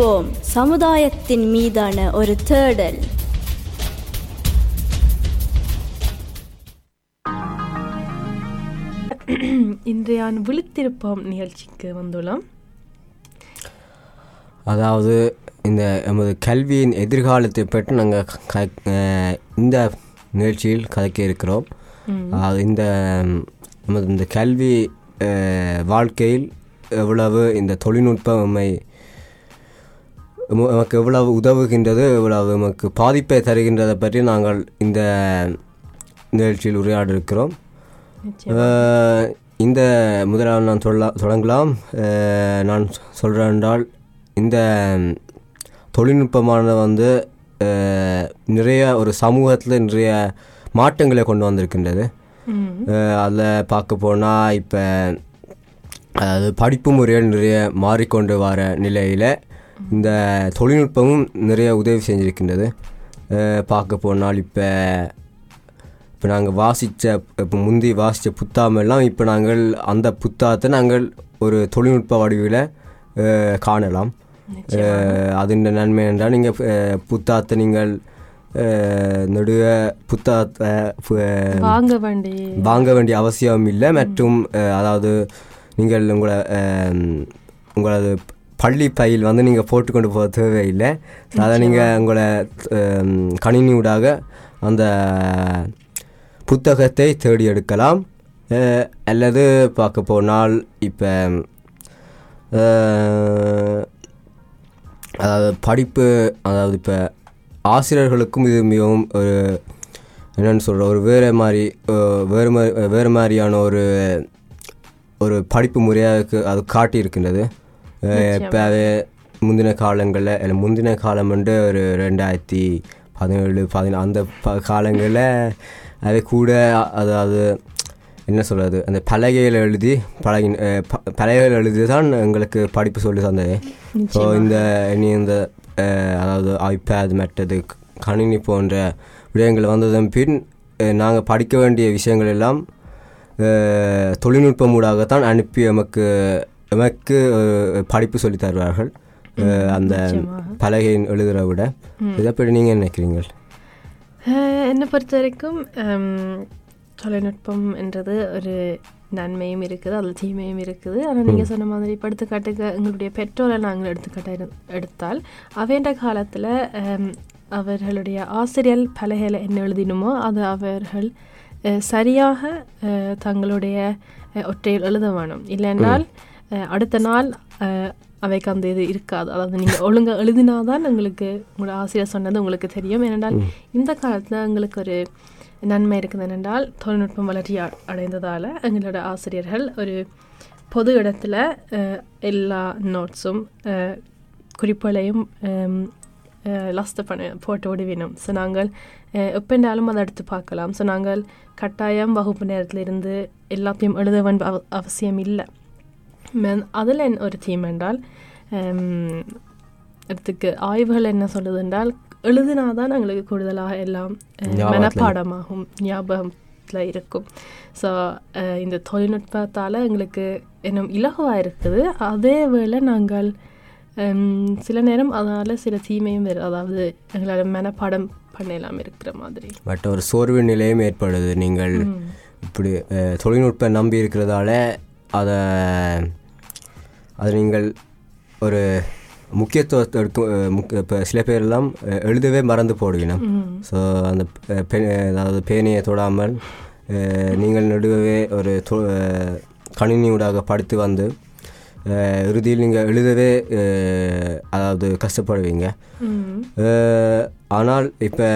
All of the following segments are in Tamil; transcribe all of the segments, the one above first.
விழித்திருப்போம் சமுதாயத்தின் மீதான ஒரு தேடல். இன்றைய விழித்திருப்போம் நிகழ்ச்சிக்கு வந்துள்ளோம். அதாவது இந்த எமது கல்வியின் எதிர்காலத்தை பற்றி நாங்கள் இந்த நிகழ்ச்சியில் கதைக்க இருக்கிறோம். இந்த நமது இந்த கல்வி வாழ்க்கையில் எவ்வளவு இந்த தொழில்நுட்பம் நமக்கு எவ்வளவு உதவுகின்றது எவ்வளவு நமக்கு பாதிப்பை தருகின்றதை பற்றி நாங்கள் இந்த நிகழ்ச்சியில் உரையாட இருக்கிறோம் அஹ், இந்த முதலாவது நான் சொல்ல தொடங்கலாம். நான் சொல்கிறேன் என்றால் இந்த தொழில்நுட்பமானது வந்து நிறைய ஒரு சமூகத்தில் நிறைய மாற்றங்களை கொண்டு வந்திருக்கின்றது. அதில் பார்க்க போனால் இப்போ அதாவது படிப்பு முறைகள் நிறைய மாறிக்கொண்டு வர நிலையில் இந்த தொழில்நுட்பமும் நிறைய உதவி செஞ்சிருக்கின்றது. பார்க்க போனால் இப்போ இப்போ நாங்கள் வாசித்த இப்போ முந்தி வாசித்த புத்தாமெல்லாம் இப்போ நாங்கள் அந்த புத்தகத்தை நாங்கள் ஒரு தொழில்நுட்ப வடிவில் காணலாம். அதன் நன்மை என்றால் நீங்கள் புத்தகத்தை நீங்கள் நெடுக புத்தகத்தை அஹ், வாங்க வேண்டி வாங்க வேண்டிய அவசியம் இல்லை மற்றும் அதாவது நீங்கள் உங்களை உங்களது பள்ளி பையில் வந்து நீங்கள் போட்டுக்கொண்டு போக தேவையில்லை அதை நீங்கள் உங்களை கணினியூடாக அந்த புத்தகத்தை தேடி எடுக்கலாம். அல்லது பார்க்க போனால் இப்போ அதாவது படிப்பு அதாவது இப்போ ஆசிரியர்களுக்கும் இது மிகவும் ஒரு என்னென்னு சொல்கிற ஒரு வேறு மாதிரி வேறு மாதிரி வேறு மாதிரியான ஒரு ஒரு படிப்பு முறையாக அது காட்டியிருக்கின்றது. இப்போ முந்தின காலங்களில் இல்லை முந்தின காலம் வந்து ஒரு ரெண்டாயிரத்தி பதினேழு பதினா அந்த ப காலங்களில் அது கூட அதாவது என்ன சொல்கிறது அந்த பலகையில் எழுதி பழகி பலகையில் எழுதி தான் எங்களுக்கு படிப்பு சொல்லி தந்தது. ஸோ இந்த இனி இந்த அதாவது ஐபேட் மற்றது கணினி போன்ற விடயங்கள் வந்ததன் பின் நாங்கள் படிக்க வேண்டிய விஷயங்கள் எல்லாம் தொழில்நுட்பம் ஊடாகத்தான் அனுப்பி எமக்கு எமக்கு படிப்பு சொல்லித் தருவார்கள். அந்த பலகையின் எழுதுறதை விட. இதை பற்றி நீங்கள் என்ன நினைக்கிறீங்க அஹ், என்னை பொறுத்த வரைக்கும் ஹம், தொழில்நுட்பம் என்றது ஒரு நன்மையும் இருக்குது அதில் தீமையும் இருக்குது. ஆனால் நீங்கள் சொன்ன மாதிரி இப்போ எடுத்துக்காட்டுக்கு எங்களுடைய பெற்றோரை நாங்கள் எடுத்துக்காட்ட எடு- எடுத்தால் அவேண்ட காலத்தில் அவர்களுடைய ஆசிரியர் பலகையில் என்ன எழுதினுமோ அது அவர்கள் சரியாக தங்களுடைய ஒற்றையில் எழுத வேணும். இல்லைன்றால் அஹ், அடுத்த நாள் அவைக்கு அந்த இது இருக்காது. அதாவது நீங்கள் ஒழுங்காக எழுதினாதான் உங்களுக்கு உங்களோட ஆசிரியர் சொன்னது உங்களுக்கு தெரியும். ஏனென்றால் இந்த காலத்தில் எங்களுக்கு ஒரு நன்மை இருக்குது. என்னென்றால் தொழில்நுட்பம் வளர்ச்சி அடைந்ததால் எங்களோட ஆசிரியர்கள் ஒரு பொது இடத்துல எல்லா நோட்ஸும் குறிப்புகளையும் லாஸ்ட் பண்ண போட்டு விடுவினோம். ஸோ நாங்கள் எப்பென்றாலும் அதை எடுத்து பார்க்கலாம். ஸோ நாங்கள் கட்டாயம் வகுப்பு நேரத்தில் இருந்து எல்லாத்தையும் எழுத வேண்டிய அவ அவசியம் இல்லை. அதில் என்ன ஒரு தீம் என்றால் ஹம், இடத்துக்கு ஆய்வுகள் என்ன சொல்லுது என்றால் எழுதினாதான் எங்களுக்கு கூடுதலாக எல்லாம் ஞாபகத்துல மனப்பாடமாகும் ஞாபகத்தில் இருக்கும். ஸோ இந்த தொழில்நுட்பத்தால் எங்களுக்கு இன்னும் இலகுவாக இருக்குது. அதே வேளை நாங்கள் சில நேரம் அதனால் சில தீமையும் வருது அதாவது எங்களால் மனப்பாடம் பண்ணலாம் இருக்கிற மாதிரி. பட் ஒரு சோர்வு நிலையும் ஏற்படுது. நீங்கள் இப்படி அஹ், தொழில்நுட்பம் நம்பி இருக்கிறதால அதை அது நீங்கள் ஒரு முக்கியத்துவத்தை இப்போ சில பேரெல்லாம் எழுதவே மறந்து போடுவினம் ஸோ அந்த பெ அதாவது பேனையை தொடாமல் நீங்கள் நடுவே ஒரு கணினியூடாக படித்து வந்து இறுதியில் நீங்கள் எழுதவே அதாவது கஷ்டப்படுவீங்க. ஆனால் இப்போ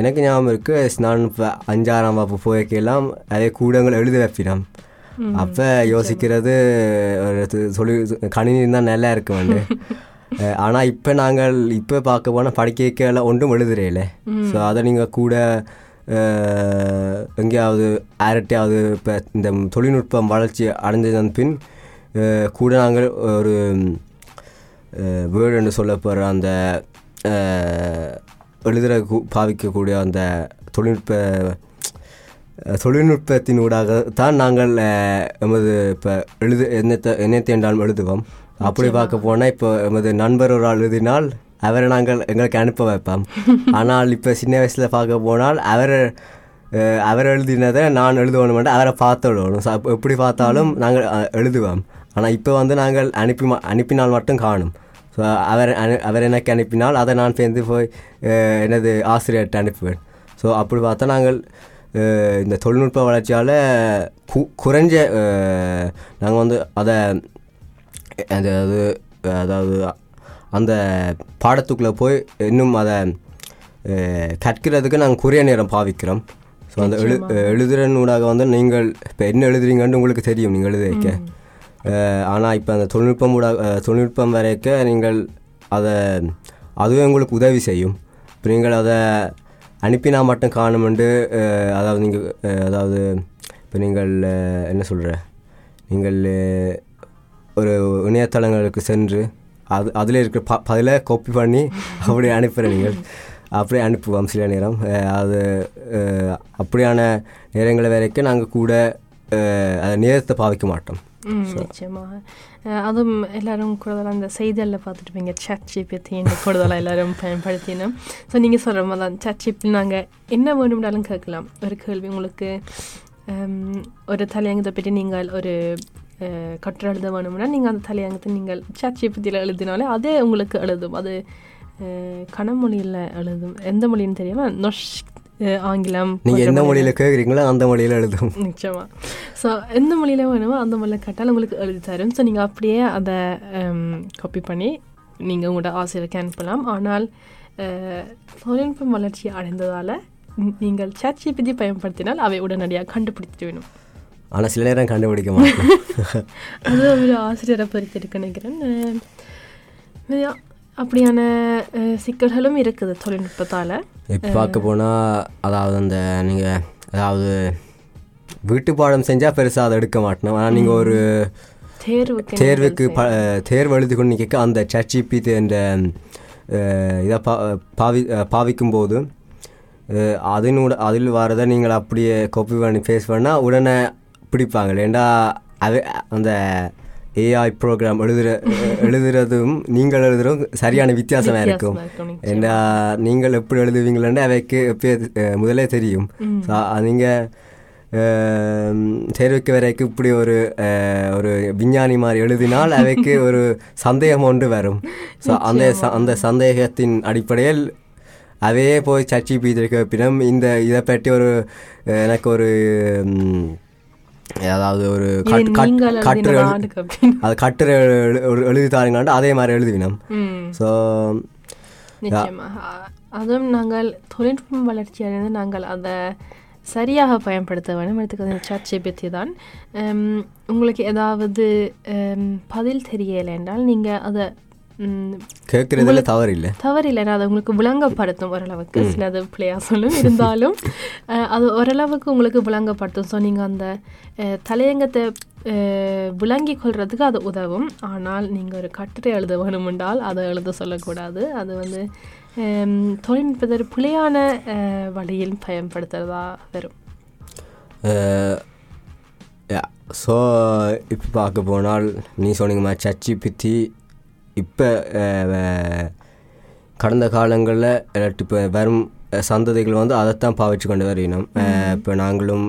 எனக்கு ஞாபகம் இருக்குது நான் இப்போ அஞ்சாறாம் வகுப்பு போய்க்கெல்லாம் அதே கூடங்கள் எழுத வைப்பினோம். அப்போ யோசிக்கிறது சொல்லி கணினி தான் நல்லா இருக்கு வந்து ஆனால் இப்போ நாங்கள் இப்போ பார்க்க போனால் படிக்க ஒன்றும் எழுதுறேல. ஸோ அதை நீங்கள் கூட எங்கேயாவது யார்கிட்டையாவது இப்போ இந்த தொழில்நுட்பம் வளர்ச்சி அடைஞ்சதன் பின் கூட நாங்கள் ஒரு வேர்டு என்று சொல்லப்படுற அந்த அஹ், எழுதுற கு- பாவிக்கக்கூடிய அந்த தொழில்நுட்ப தொழில்நுட்பத்தின் ஊடாக தான் நாங்கள் எமது இப்போ எழுது என்னத்தை என்னத்தை என்றாலும் எழுதுவோம். அப்படி பார்க்க போனால் இப்போ எமது நண்பர் ஒரு ஆள் எழுதினால் அவரை நாங்கள் எங்களுக்கு அனுப்ப வைப்போம். ஆனால் இப்போ சின்ன வயசில் பார்க்க போனால் அவர் அவர் எழுதினதை நான் எழுதுவோம் அவரை பார்த்து எழுதணும் எப்படி பார்த்தாலும் நாங்கள் எழுதுவோம். ஆனால் இப்போ வந்து நாங்கள் அனுப்பி அனுப்பினால் மட்டும் காணும். ஸோ அவர் அனு- அவர் எனக்கு அனுப்பினால் அதை நான் சேர்ந்து போய் எனது ஆசிரியர்கிட்ட அனுப்புவேன். ஸோ அப்படி பார்த்தா நாங்கள் இந்த தொழில்நுட்ப வளர்ச்சியால் கு குறைஞ்ச நாங்கள் வந்து அதை அதாவது அதாவது அந்த பாடத்துக்குள்ளே போய் இன்னும் அதை கற்கிறதுக்கு நாங்கள் குறைய நேரம் பாவிக்கிறோம். ஸோ அந்த எழு எழுதுறனூடாக வந்து நீங்கள் இப்போ என்ன எழுதுறீங்கன்னு உங்களுக்கு தெரியும் நீங்கள் எழுத வைக்க. ஆனால் இப்போ அந்த தொழில்நுட்பம் ஊடாக தொழில்நுட்பம் வரைக்க நீங்கள் அதை அதுவே உங்களுக்கு உதவி செய்யும். இப்போ நீங்கள் அதை அனுப்பினா மட்டும் காணுமெண்டு அதாவது நீங்கள் அதாவது இப்போ நீங்கள் என்ன சொல்கிற நீங்கள் ஒரு இணையதளங்களுக்கு சென்று அது அதில் இருக்கிற ப பதில காப்பி பண்ணி அப்படியே அனுப்புகிறேன் நீங்கள். அப்படியே அனுப்புவோம் சில நேரம். அது அப்படியான நேரங்களை வரைக்கும் நாங்கள் கூட அதை நேரத்தை பாவிக்க மாட்டோம். ம் நிச்சயமாக அதுவும் எல்லாரும் கூடுதலாக இந்த செய்திகளில் பார்த்துருப்பீங்க சட் ஜிபித்தின்னு கூடுதலாக எல்லாரும் பயன்படுத்தினோம் ஸோ நீங்கள் சொல்கிற மாதிரி தான் சட் ஜிபி நாங்கள் என்ன வேணும்னாலும் கேட்கலாம் ஒரு கேள்வி உங்களுக்கு ஒரு தலையங்கத்தை பற்றி நீங்கள் ஒரு கட்டுரை எழுத வேணும்னா நீங்கள் அந்த தலையங்கத்தை நீங்கள் சட் ஜிபித்தியில் எழுதினாலே அதே உங்களுக்கு எழுதும் அது கனமொழியில் எழுதும் எந்த மொழின்னு தெரியாமல் நொஷ் ஆங்கிலம் நீங்கள் எந்த போன்ற மொழியில் கேட்குறீங்களோ அந்த மொழியில் எழுதும் நிச்சயமா ஸோ எந்த மொழியில வேணுமோ அந்த மொழியில் கேட்டால் உங்களுக்கு எழுதி தரும் ஸோ நீங்கள் அப்படியே அதை காப்பி பண்ணி நீங்கள் உங்களோட ஆசிரியருக்கு அனுப்பலாம் ஆனால் தொழில்நுட்பம் வளர்ச்சி அடைந்ததால் நீங்கள் ChatGPT பயன்படுத்தினால் அவை உடனடியாக கண்டுபிடிச்சிட்டு வேணும் ஆனால் சில நேரம் கண்டுபிடிக்க மாட்டோம் அது ஒரு ஆசிரியரை பொறுத்து இருக்கு நினைக்கிறேன் அப்படியான சிக்கல்களும் இருக்குது தொழில்நுட்பத்தால். இப்போ பார்க்க போனால் அதாவது அந்த நீங்கள் அதாவது வீட்டு பாடம் செஞ்சால் பெருசாக அதை எடுக்க மாட்டோம் ஆனால் நீங்கள் ஒரு தேர்வுக்கு தேர்வுக்கு ப தேர்வு எழுதி கொண்டு நிற்க அந்த சச்சிபி என்ற இதை பா பாவி பாவிக்கும் போது அதனோட அதில் வரதை நீங்கள் அப்படியே காப்பி பண்ணி ஃபேஸ் பண்ணால் உடனே பிடிப்பாங்க. ஏண்டா அது அந்த ஏஐ ப்ரோக்ராம் எழுதுற எழுதுறதும் நீங்கள் எழுதுறதும் சரியான வித்தியாசமாக இருக்கும். ஏண்டா நீங்கள் எப்படி எழுதுவீங்களேன்னு அவைக்கு எப்பயே முதலே தெரியும். ஸோ நீங்கள் தேர்வுக்கு வரைக்கும் இப்படி ஒரு ஒரு விஞ்ஞானி மாதிரி எழுதினால் அவைக்கு ஒரு சந்தேகம் ஒன்று வரும். ஸோ அந்த ச- அந்த சந்தேகத்தின் அடிப்படையில் அவையே போய் சர்ச்சை பீதிருக்க பின்னம் இந்த இதை பற்றி ஒரு எனக்கு ஒரு அதாவது ஒரு கட்டுரை. அது கட்டுரை எழு- எழு- எழுதி தாருங்களாண்டு அதே மாதிரி எழுதுவினோம். ஸோ அதுவும் நாங்கள் தொழில்நுட்பம் வளர்ச்சி அடைந்து நாங்கள் அதை சரியாக பயன்படுத்த வேண்டும். எடுத்துக்கிறது சாட்சிபத்தி தான். உம், உங்களுக்கு ஏதாவது பதில் தெரியலை என்றால் நீங்கள் அதை கேட்குறதுல தவறு இல்லை தவறில்லை. நான் அதை உங்களுக்கு விளங்கப்படுத்தும் ஓரளவுக்கு. சிலது பிள்ளையா சொல்லும் இருந்தாலும் அது ஓரளவுக்கு உங்களுக்கு விளங்கப்படுத்தும் ஸோ நீங்கள் அந்த தலையங்கத்தை அஹ், விளங்கிக் கொள்றதுக்கு அது உதவும். ஆனால் நீங்கள் ஒரு கட்டுரை எழுத வேணுமென்றால் அதை எழுத சொல்லக்கூடாது. அது வந்து தொழில்நுட்பத்தை ஒரு பிழையான வழியில் பயன்படுத்துறதா வரும். ஸோ இப்போ பார்க்க போனால் நீ சொன்னீங்க மாதிரி சர்ச்சி பித்தி இப்போ கடந்த காலங்களில் இப்போ வரும் சந்ததிகள் வந்து அதைத்தான் பாவிச்சு கொண்டு வரையணும் இப்போ நாங்களும்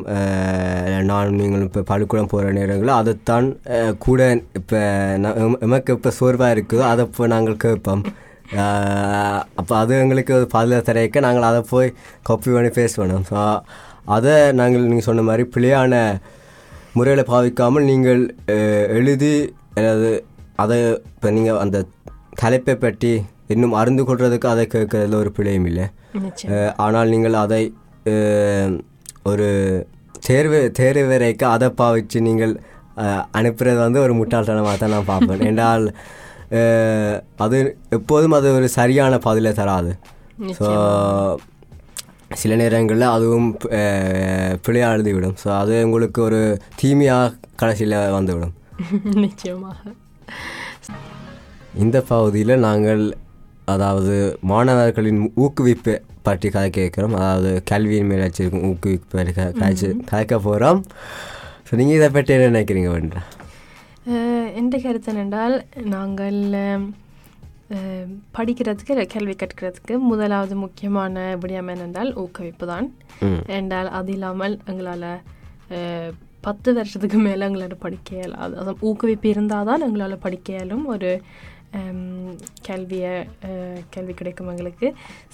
நானும் நீங்களும் இப்போ பள்ளிக்கூடம் போகிற நேரங்களில் அதைத்தான் கூட இப்போ எமக்கு இப்போ சோர்வாக இருக்குதோ அதை இப்போ நாங்கள் கேட்போம். அப்போ அது எங்களுக்கு பதில தரைக்க நாங்கள் அதை போய் காப்பி பண்ணி ஃபேஸ் பண்ணோம் ஸோ அதை நாங்கள் நீங்கள் சொன்ன மாதிரி பிழையான முறையில் பாவிக்காமல் நீங்கள் எழுதி அதாவது அதை இப்போ நீங்கள் அந்த தலைப்பை பற்றி இன்னும் அறிந்து கொள்றதுக்கு அதை கேட்கறதுல ஒரு பிழையும் இல்லை. ஆனால் நீங்கள் அதை ஒரு தேர்வு தேர்வு வரைக்கும் அதை பாவிச்சு நீங்கள் அனுப்புறது வந்து ஒரு முட்டாள்தனமாக தான் நான் பார்ப்பேன். என்றால் அது எப்போதும் அது ஒரு சரியான பதிலை தராது. ஸோ சில நேரங்களில் அதுவும் அஹ், பிழையா எழுதிவிடும் ஸோ அது உங்களுக்கு ஒரு தீமையாக கடைசியில் வந்துவிடும். நிச்சயமாக. இந்த பகுதியில் நாங்கள் அதாவது மாணவர்களின் ஊக்குவிப்பு பற்றி கதை கேட்குறோம். அதாவது கல்வியின் மேல் வச்சிருக்கும் ஊக்குவிப்பு பற்றி கதைச்சு கதைக்க போகிறோம் ஸோ நீங்கள் இதை பற்றி என்ன நினைக்கிறீங்க வேண்டா அஹ், என்ற கருத்து என்னென்றால் நாங்கள் படிக்கிறதுக்கு கல்வி கற்கிறதுக்கு முதலாவது முக்கியமான விடயம் என்னென்றால் ஊக்குவிப்பு தான். என்றால் அது இல்லாமல் எங்களால் பத்து வருஷத்துக்கு மேலே எங்களால் படிக்க இயலாது. அது ஊக்குவிப்பு இருந்தால் தான் எங்களால் படிக்க இயலும். ஒரு கேள்வியை கேள்வி கிடைக்கும் எங்களுக்கு.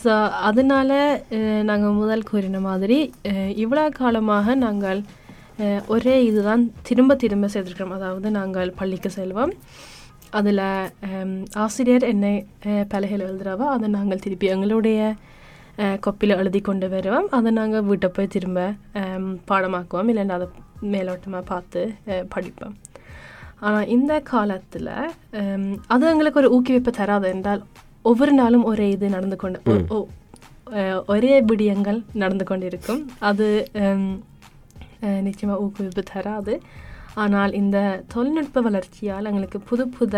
ஸோ அதனால் நாங்கள் முதல் கூறின மாதிரி இவ்வளோ காலமாக நாங்கள் ஒரே இதுதான் திரும்ப திரும்ப செய்திருக்கிறோம். அதாவது நாங்கள் பள்ளிக்கு செல்வோம். அதில் ஆசிரியர் என்னை பலகையில் எழுதுறவோ அதை நாங்கள் திருப்பி எங்களுடைய கொப்பியில் எழுதி கொண்டு வருவோம் அதை நாங்கள் வீட்டை போய் திரும்ப பாடமாக்குவோம் இல்லைன்னா அதை மேலோட்டமாக பார்த்து படிப்போம் ஆனால் இந்த காலத்தில் அது எங்களுக்கு ஒரு ஊக்குவிப்பு தராது என்றால் ஒவ்வொரு நாளும் ஒரே இது நடந்து கொண்டு ஒரே விடயங்கள் நடந்து கொண்டிருக்கும் அது நிச்சயமாக ஊக்குவிப்பு தராது ஆனால் இந்த தொழில்நுட்ப வளர்ச்சியால் எங்களுக்கு புது புத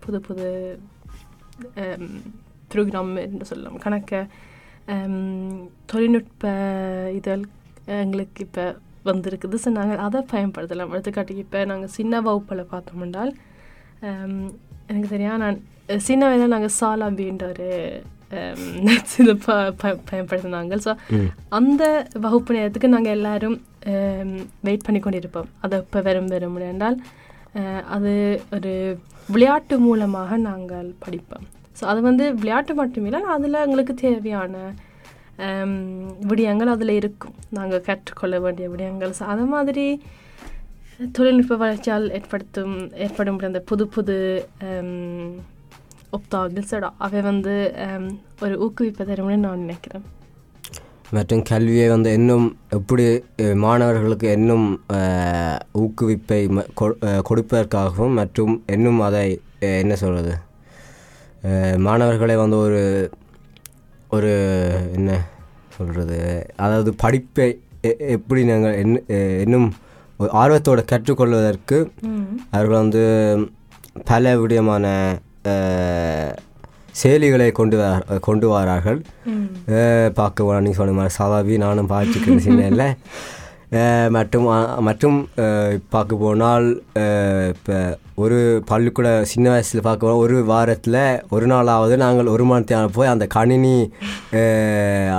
புது புது ப்ரோக்ராம் என்று சொல்லலாம் கணக்க தொழில்நுட்ப இதழ் எங்களுக்கு இப்போ வந்திருக்குது. ஸோ நாங்கள் அதை பயன்படுத்தலாம். எடுத்துக்காட்டுக்கு இப்போ நாங்கள் சின்ன வகுப்பில் பார்த்தோம் என்றால் எனக்கு தெரியும். நான் சின்ன வயதில் நாங்கள் சாலா அப்படின்ற ஒரு இது ப பயன்படுத்தினாங்க. ஸோ அந்த வகுப்பு நேரத்துக்கு நாங்கள் எல்லாரும் வெயிட் பண்ணி கொண்டிருப்போம். அதை இப்போ வரும் வரும் என்றால் அது ஒரு விளையாட்டு மூலமாக நாங்கள் படிப்போம். ஸோ அது வந்து விளையாட்டு மட்டுமில்லை அதில் எங்களுக்கு தேவையான um, விடயங்கள் அதில் இருக்கும். நாங்கள் கற்றுக்கொள்ள வேண்டிய விடயங்கள். ஸோ அது மாதிரி தொழில்நுட்ப வளர்ச்சியால் ஏற்படுத்தும் ஏற்படும் அந்த புது புது um, ஒப்தாகிள்ஸோட அவை வந்து um, ஒரு ஊக்குவிப்பை தரும்னு நான் நினைக்கிறேன். மற்றும் கல்வியை வந்து இன்னும் எப்படி மாணவர்களுக்கு இன்னும் ஊக்குவிப்பை ம- கொடுப்பதற்காகவும் மற்றும் இன்னும் அதை என்ன சொல்கிறது மாணவர்களை வந்து ஒரு ஒரு என்ன சொல்கிறது அதாவது படிப்பை எப்படி நாங்கள் அஹ், இன்னும் ஒரு ஆர்வத்தோடு கற்றுக்கொள்வதற்கு அவர்கள் வந்து பல அஹ், செயலிகளை கொண்டு வர கொண்டு வரார்கள். பார்க்க நீங்கள் சொன்ன மாதிரி சவாபி நானும் பார்த்துக்கிறேன் சின்ன மற்றும் மற்றும் பார்க்க போனால் இப்போ ஒரு பள்ளிக்கூட சின்ன வயசில் பார்க்க போனால் ஒரு வாரத்தில் ஒரு நாளாவது நாங்கள் ஒரு நேரம் போய் அந்த கணினி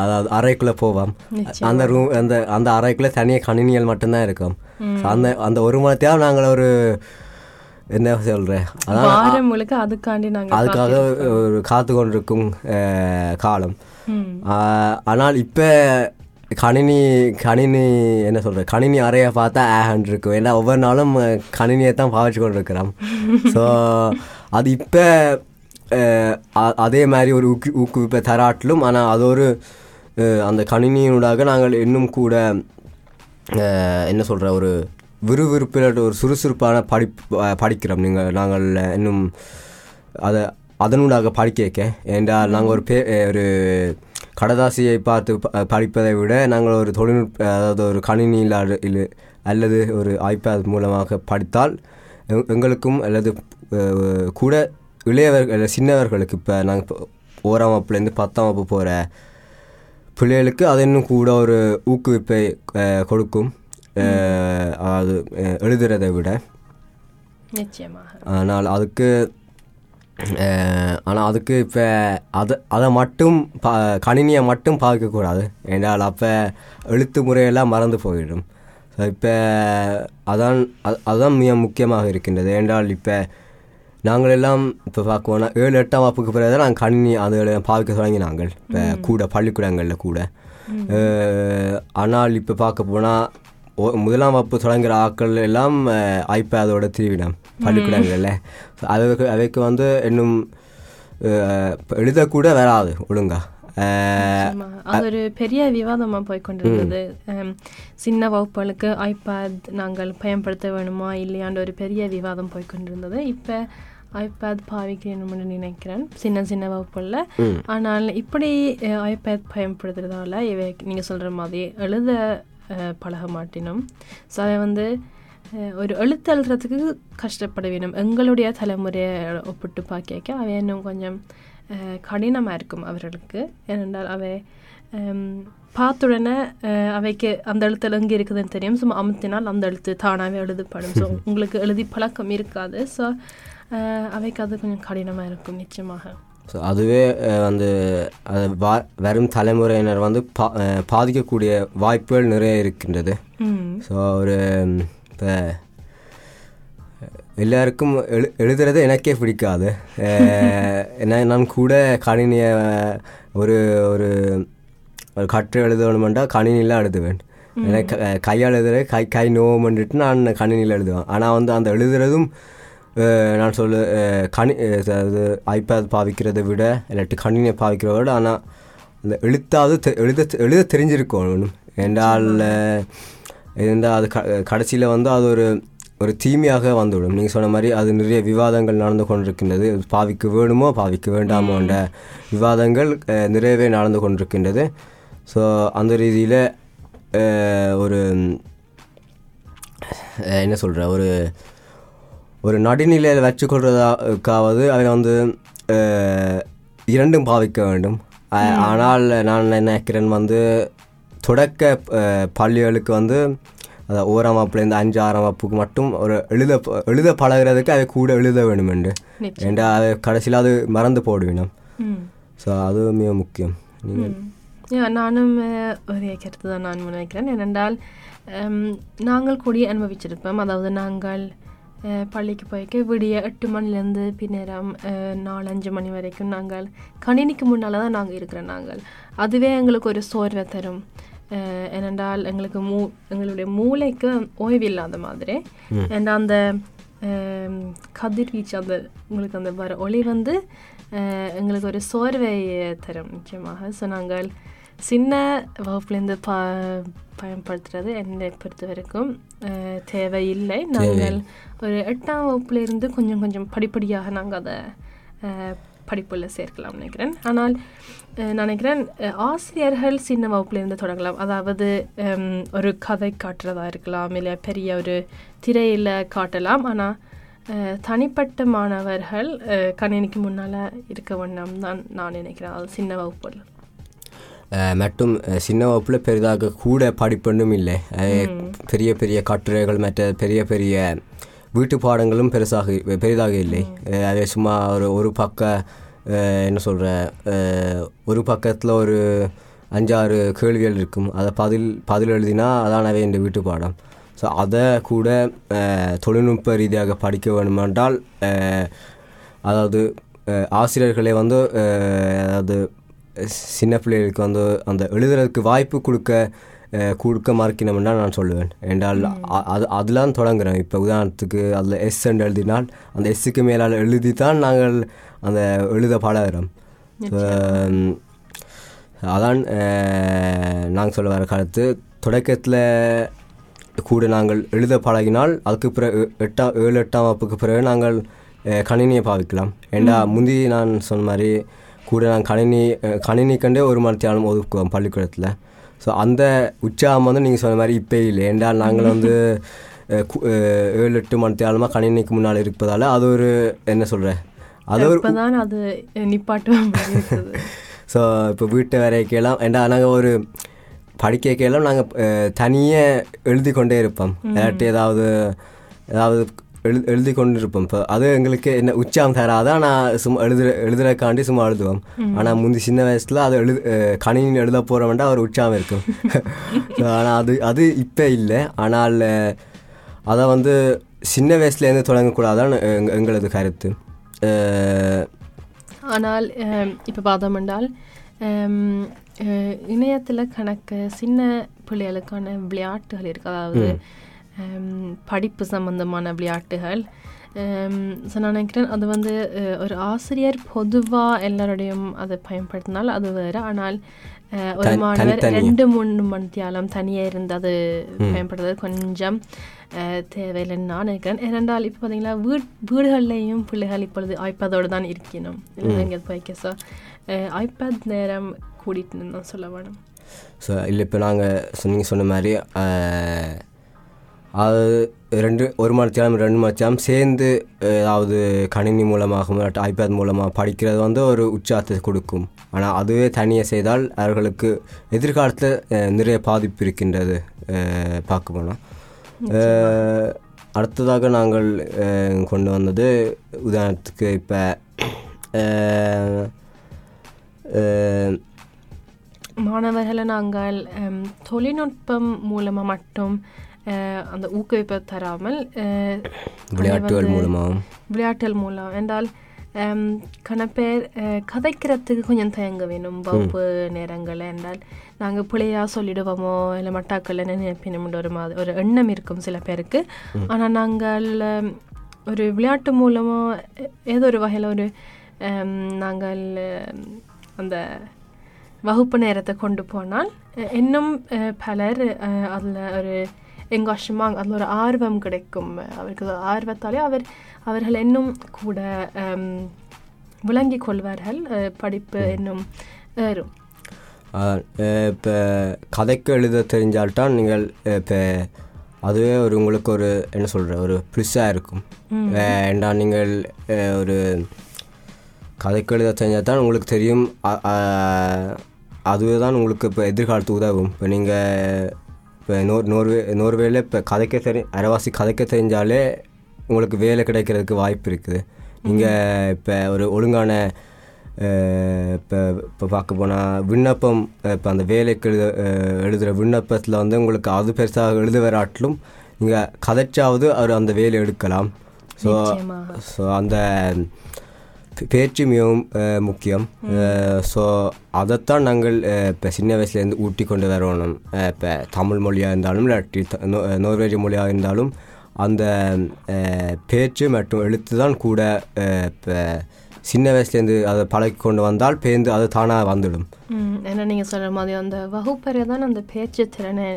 அதாவது அறைக்குள்ளே போவோம். அந்த ரூம் அந்த அந்த அறைக்குள்ளே தனியாக கணினிகள் மட்டும்தான் இருக்கும். அந்த அந்த ஒரு நேரம் நாங்கள் ஒரு என்ன சொல்கிறேன் அதான் அதுக்காண்டி நாங்கள் அதுக்காக ஒரு காத்து கொண்டிருக்கும் காலம். ஆனால் இப்போ கணினி கணினி என்ன சொல்கிறது கணினி அறையை பார்த்தா ஆஹன் இருக்கும் ஏன்னா ஒவ்வொரு நாளும் கணினியை தான் பாவிச்சு கொண்டு இருக்கிறோம் ஸோ அது இப்போ அதே மாதிரி ஒரு ஊக்கு ஊக்குவிப்பை தராட்டிலும் ஆனால் அது ஒரு அந்த கணினியினூடாக நாங்கள் இன்னும் கூட என்ன சொல்கிற ஒரு விறுவிறுப்பில் ஒரு சுறுசுறுப்பான படி படிக்கிறோம். நீங்கள் நாங்கள் இன்னும் அதை அதனூடாக படிக்க வைக்க. ஏன்டா நாங்கள் ஒரு பே ஒரு கடதாசியை பார்த்து ப- படிப்பதை விட நாங்கள் ஒரு தொழில்நுட்ப அதாவது ஒரு கணினியில் அல்லது ஒரு ஐபேட் மூலமாக படித்தால் எங்- எங்களுக்கும் அல்லது கூட இளையவர்கள் சின்னவர்களுக்கு இப்போ நாங்கள் ஓராம் வகுப்புலேருந்து பத்தாம் வகுப்பு போகிற பிள்ளைகளுக்கு அது இன்னும் கூட ஒரு ஊக்குவிப்பை கொடுக்கும். அதாவது அஹ், எழுதுறதை விட. நிச்சயமாக. ஆனால் அதுக்கு ஆனால் அதுக்கு இப்போ அதை அதை மட்டும் பா கணினியை மட்டும் பார்க்கக்கூடாது என்றால் அப்போ எழுத்து முறையெல்லாம் மறந்து போயிடும். ஸோ இப்போ அதான் அது- அதுதான் மிக முக்கியமாக இருக்கின்றது. என்றால் இப்போ நாங்கள் எல்லாம் இப்போ பார்க்கோன்னா ஏழு எட்டாம் வகுப்புக்கு பிறகு தான் நாங்கள் கணினி அதை பார்க்க தொடங்கி நாங்கள் இப்போ கூட பள்ளிக்கூடங்களில் கூட. ஆனால் இப்போ பார்க்க போனால் முதலாம் வகுப்பு தொடங்குற ஆட்கள் எல்லாம் ஐபேடோட திருவிடம் பள்ளிக்கூடங்களில். அவைக்கு அவைக்கு வந்து இன்னும் எழுதக்கூட வராது ஒழுங்கா. அது ஒரு பெரிய விவாதமா போய் கொண்டிருந்தது சின்ன வகுப்புகளுக்கு ஐபேட் நாங்கள் பயன்படுத்த வேணுமா இல்லையான்ற ஒரு பெரிய விவாதம் போய் கொண்டிருந்தது இப்போ ஐபேட் பாவிக்கணும்னு நினைக்கிறேன். சின்ன சின்ன வகுப்புல ஆனால் இப்படி ஐபேட் பயன்படுத்துறதால இவை நீங்கள் சொல்கிற மாதிரி எழுத பழக மாட்டினோம். ஸோ அதை வந்து ஒரு எழுத்து எழுதுறதுக்கு கஷ்டப்பட வேணும் எங்களுடைய தலைமுறையை ஒப்பிட்டு பார்க்க அவை இன்னும் கொஞ்சம் கடினமாக இருக்கும் அவர்களுக்கு ஏனென்றால் அவை ஹம், பார்த்த உடனே அஹ், அவைக்கு அந்த எழுத்து எங்கே இருக்குதுன்னு தெரியும் சும்மா அமுத்தினால் அந்த எழுத்து தானாகவே எழுதப்படும் ஸோ உங்களுக்கு எழுதி பழக்கம் இருக்காது ஸோ அவைக்கு அது கொஞ்சம் கடினமாக இருக்கும் நிச்சயமாக ஸோ அதுவே வந்து அது வரும் தலைமுறையினர் வந்து பா பாதிக்கக்கூடிய வாய்ப்புகள் நிறைய இருக்கின்றது ஸோ ஒரு இப்போ எல்லாருக்கும் எழு எழுதுறது எனக்கே பிடிக்காது. ஏன்னா நான் கூட கணினியை ஒரு ஒரு ஒரு கட்டு எழுதணுமெண்டா கணினியில் எழுதுவேன். எனக்கு கையால் எழுதுற கை கை நோவுமென்ட்டு நான் கணினியில் எழுதுவேன். ஆனால் வந்து அந்த எழுதுறதும் நான் சொல்ல கணி அதாவது ஐபேட் பாவிக்கிறதை விட இல்லாட்டி கணினியை பாவிக்கிறத விட ஆனால் அந்த எழுத்தாவது எழுத எழுத தெரிஞ்சிருக்கணும் என்றால் இருந்தால் அது க கடைசியில் வந்து அது ஒரு ஒரு தீமையாக வந்துவிடும். நீங்கள் சொன்ன மாதிரி அது நிறைய விவாதங்கள் நடந்து கொண்டிருக்கின்றது. பாவிக்க வேணுமோ பாவிக்க வேண்டாமோன்ற விவாதங்கள் நிறையவே நடந்து கொண்டிருக்கின்றது. ஸோ அந்த ரீதியில் ஒரு என்ன சொல்கிற ஒரு ஒரு நடுநிலையில் வச்சுக்கொள்றதாக்காவது அதை வந்து இரண்டும் பாவிக்க வேண்டும். ஆனால் நான் நினைக்கிறேன் வந்து தொடக்க பள்ளிகளுக்கு வந்து அதாவது ஓராம் வகுப்புலேருந்து அஞ்சு ஆறாம் வகுப்புக்கு மட்டும் ஒரு எழுத எழுத பழகுறதுக்கு அதை கூட எழுத வேண்டும் என்று. ஏண்டா அது கடைசியில் அது மறந்து போடுவினோம் ஸோ அது மிக முக்கியம். நீங்கள் நானும் ஒரே கருத்து தான் நான் நினைக்கிறேன். ஏனென்றால் நாங்கள் கூடிய அனுபவிச்சிருப்போம். அதாவது நாங்கள் பள்ளிக்கு போய்க்க விடிய எட்டு மணிலேருந்து பின்னேரம் அஹ், நாலு அஞ்சு மணி வரைக்கும் நாங்கள் கணினிக்கு முன்னால் தான் நாங்கள் இருக்கிறோம் நாங்கள். அதுவே எங்களுக்கு ஒரு சோர்வை தரும். ஏனென்றால் எங்களுக்கு மூ எங்களுடைய மூளைக்கு ஓய்வு இல்லாத மாதிரி and அந்த கதிர்வீச்சு அந்த உங்களுக்கு அந்த வர ஒளி வந்து எங்களுக்கு ஒரு சோர்வை தரும் நிச்சயமாக ஸோ நாங்கள் சின்ன வகுப்புலேருந்து ப பயன்படுத்துறது என்னை பொறுத்த வரைக்கும் தேவையில்லை நாங்கள் ஒரு எட்டாம் வகுப்புலேருந்து கொஞ்சம் கொஞ்சம் படிப்படியாக நாங்கள் அதை படிப்பில் சேர்க்கலாம் நினைக்கிறேன். ஆனால் நினைக்கிறேன் ஆசிரியர்கள் சின்ன வகுப்புலேருந்து தொடங்கலாம். அதாவது ஒரு கதை காட்டுறதா இருக்கலாம் இல்லை பெரிய ஒரு திரையில் காட்டலாம். ஆனால் தனிப்பட்ட மாணவர்கள் கணினிக்கு முன்னால் இருக்க வேண்டாம் தான் நான் நினைக்கிறேன். அது சின்ன வகுப்புல. அஹ், சின்ன வகுப்பில் பெரிதாக கூட படிப்பொன்றும் இல்லை. பெரிய பெரிய கட்டுரைகள் மற்ற பெரிய பெரிய வீட்டு பாடங்களும் பெருசாக பெரிதாக இல்லை. அஹ், அது சும்மா ஒரு ஒரு பக்க என்ன சொல்கிற ஒரு பக்கத்தில் ஒரு அஞ்சாறு கேள்விகள் இருக்கும். அதை பதில் பதில் எழுதினா அதானவே இந்த வீட்டு பாடம். ஸோ அதை கூட தொழில்நுட்ப ரீதியாக படிக்க வேண்டுமென்றால் அதாவது ஆசிரியர்களை ஆசிரியர்களே வந்து அதாவது சின்ன பிள்ளைகளுக்கு வந்து அந்த எழுதுறதுக்கு வாய்ப்பு கொடுக்க கொடுக்க மறுக்கணும்னா நான் சொல்லுவேன். என்றால் அது அதெல்லாம் தொடங்குறேன். இப்போ உதாரணத்துக்கு அதில் எஸ் என்று எழுதினால் அந்த எஸ்ஸுக்கு மேலால் எழுதி தான் நாங்கள் அந்த எழுத பழகிறோம் அதான் நாங்கள் சொல்ல வர கருத்து. தொடக்கத்தில் கூட நாங்கள் எழுத பழகினால் அதுக்கு பிறகு எட்டாம் ஏழு எட்டாம் வகுப்புக்கு பிறகு நாங்கள் கணினியை பாவிக்கலாம். ஏண்டா முந்தி நான் சொன்ன மாதிரி கூட நான் கணினி கணினி கண்டே ஒரு மணி தியானம் ஒதுக்குவோம் பள்ளிக்கூடத்தில். ஸோ அந்த உற்சாகம் வந்து நீங்கள் சொன்ன மாதிரி இப்போ இல்லை. ஏண்டா நாங்கள் வந்து ஏழு எட்டு மணி தியானமாக கணினிக்கு முன்னால் இருப்பதால் அது ஒரு என்ன சொல்கிறேன் அது ஒரு அது இருக்குது. ஸோ இப்போ வீட்டை வரைக்கலாம் ஏண்டா நாங்கள் ஒரு படிக்க நாங்கள் தனியே எழுதி கொண்டே இருப்போம் இல்லாட்டி ஏதாவது ஏதாவது எழு எழுதி கொண்டு இருப்போம் இப்போ அது எங்களுக்கு என்ன உற்சாகம் தராது? ஆனால் சும்மா எழுதுற எழுதுறக்காண்டி சும்மா எழுதுவோம். ஆனால் முந்தி சின்ன வயசில் அது எழுது கணினியில் எழுத போகிறவன்டா ஒரு உற்சாகம் இருக்கும். ஆனால் அது அது இப்போ இல்லை. ஆனால் அதை வந்து சின்ன வயசுலேருந்து தொடங்கக்கூடாதான் எங்க- எங்களது கருத்து. ஆனால் இப்போ பார்த்தோம் என்றால் இணையத்தில் கணக்கு சின்ன பிள்ளைகளுக்கான விளையாட்டுகள் இருக்கு. அதாவது படிப்பு சம்பந்தமான விளையாட்டுகள் ஸோ நான் நினைக்கிறேன் அது வந்து ஒரு ஆசிரியர் பொதுவாக எல்லாரோடையும் அதை பயன்படுத்தினால் அது வேறு ஆனால் ஒரு மாணவர். ரெண்டு மூணு மணித்தியாலம் தனியாக இருந்து அது பயன்படுத்துறது கொஞ்சம் தேவையில்லைன்னு நான் நினைக்கிறேன் ஏனென்றால் இப்போ பார்த்தீங்களா வீட் வீடுகள்லேயும் பிள்ளைகள் இப்பொழுது ஐபேதோடு தான் இருக்கணும் எங்கேயாவது போய்க்க ஸோ ஐபேட் நேரம் கூட்டிட்டு தான் சொல்ல வேணும் ஸோ இல்லை இப்போ நாங்கள் நீங்கள் சொன்ன மாதிரி அது ரெண்டு ஒரு மணித்தியாலம் ரெண்டு மணித்தியாலம் சேர்ந்து ஏதாவது கணினி மூலமாகவும் ஐபேட் மூலமாக படிக்கிறது வந்து ஒரு உற்சாகத்தை கொடுக்கும். ஆனால் அதுவே தனியாக செய்தால் அவர்களுக்கு எதிர்காலத்தில் நிறைய பாதிப்பு இருக்கின்றது பார்க்க போனால் அடுத்ததாக நாங்கள் கொண்டு வந்தது உதாரணத்துக்கு இப்போ மாணவர்களை நாங்கள் தொழில்நுட்பம் மூலமாக மட்டும் அந்த ஊக்குவிப்பை தராமல் விளையாட்டுகள் வந்து மூலமாகவும். விளையாட்டுகள் மூலம். என்றால் ஹம், கன பேர் அஹ், கதைக்கிறதுக்கு கொஞ்சம் தயங்க வேணும். வகுப்பு நேரங்களில் என்றால் நாங்கள் பிள்ளையாக சொல்லிடுவோமோ இல்லை மட்டாக்கள் நினைப்பினோம்ன்ற ஒரு மாதிரி ஒரு எண்ணம் இருக்கும் சில பேருக்கு. ஆனால் நாங்கள் ஒரு விளையாட்டு மூலமாக ஏதோ ஒரு வகையில் ஒரு நாங்கள் அந்த வகுப்பு நேரத்தை கொண்டு போனால் இன்னும் பலர் அதில் ஒரு எங்காஷமாக அதில் ஒரு ஆர்வம் கிடைக்கும். அவருக்கு ஆர்வத்தாலே அவர் அவர்கள் இன்னும் கூட ஹம், விளங்கிக் கொள்வார்கள். படிப்பு இன்னும் ஏறும் இப்போ கதைக்கு எழுத தெரிஞ்சால்தான் நீங்கள் இப்போ அதுவே ஒரு உங்களுக்கு ஒரு என்ன சொல்கிற ஒரு ப்ளஸ்ஸாக இருக்கும். ஏண்டா நீங்கள் ஒரு கதைக்கு எழுத தெரிஞ்சால் தான் உங்களுக்கு தெரியும். அதுவே தான் உங்களுக்கு இப்போ எதிர்காலத்துக்கு உதவும். இப்போ நீங்கள் இப்போ நோர் நோர்வே நோர்வேல இப்போ கதைக்க தெரி அரைவாசி கதைக்க தெரிஞ்சாலே உங்களுக்கு வேலை கிடைக்கிறதுக்கு வாய்ப்பு இருக்குது நீங்கள் இப்போ ஒரு ஒழுங்கான இப்போ இப்போ பார்க்க போனால் விண்ணப்பம் இப்போ அந்த வேலைக்கு எழுத எழுதுகிற விண்ணப்பத்தில் வந்து உங்களுக்கு அது பெருசாக எழுத வராட்டிலும் நீங்கள் கதைச்சாவது அவர் அந்த வேலை எடுக்கலாம் ஸோ. ஸோ அந்த பேச்சு மிகவும் முக்கியம் ஸோ அதைத்தான் நாங்கள் இப்போ சின்ன வயசுலேருந்து ஊட்டி கொண்டு வரணும் இப்போ தமிழ் மொழியாக இருந்தாலும் இல்லாட்டி நோர்வேஜ் மொழியாக இருந்தாலும் அந்த பேச்சு மற்றும் எழுத்து தான் கூட இப்போ சின்ன வயசுலேருந்து அதை பழக்கி கொண்டு வந்தால் பேருந்து அது தானாக வந்துடும் ஏன்னா நீங்கள் சொல்கிற மாதிரி அந்த வகுப்பறை தான் அந்த பேச்சு திறனை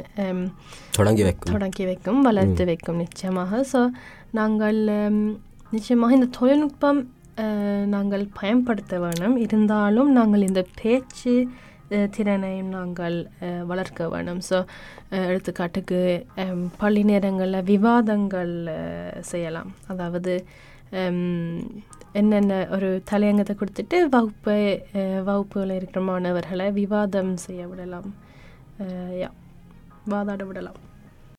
தொடங்கி வைக்கும் தொடங்கி வைக்கும் வளர்த்து வைக்கும் நிச்சயமாக ஸோ நாங்கள் நிச்சயமாக இந்த தொழில்நுட்பம் நாங்கள் பயன்படுத்த வேணும். இருந்தாலும் நாங்கள் இந்த பேச்சு திறனையும் நாங்கள் வளர்க்க வேணும். ஸோ எடுத்துக்காட்டுக்கு பள்ளி நேரங்களில் விவாதங்கள் செய்யலாம். அதாவது என்னென்ன ஒரு தலையங்கத்தை கொடுத்துட்டு வகுப்பை அஹ், இருக்கிற மாணவர்களை விவாதம் செய்ய விடலாம். யா வாதாட விடலாம்.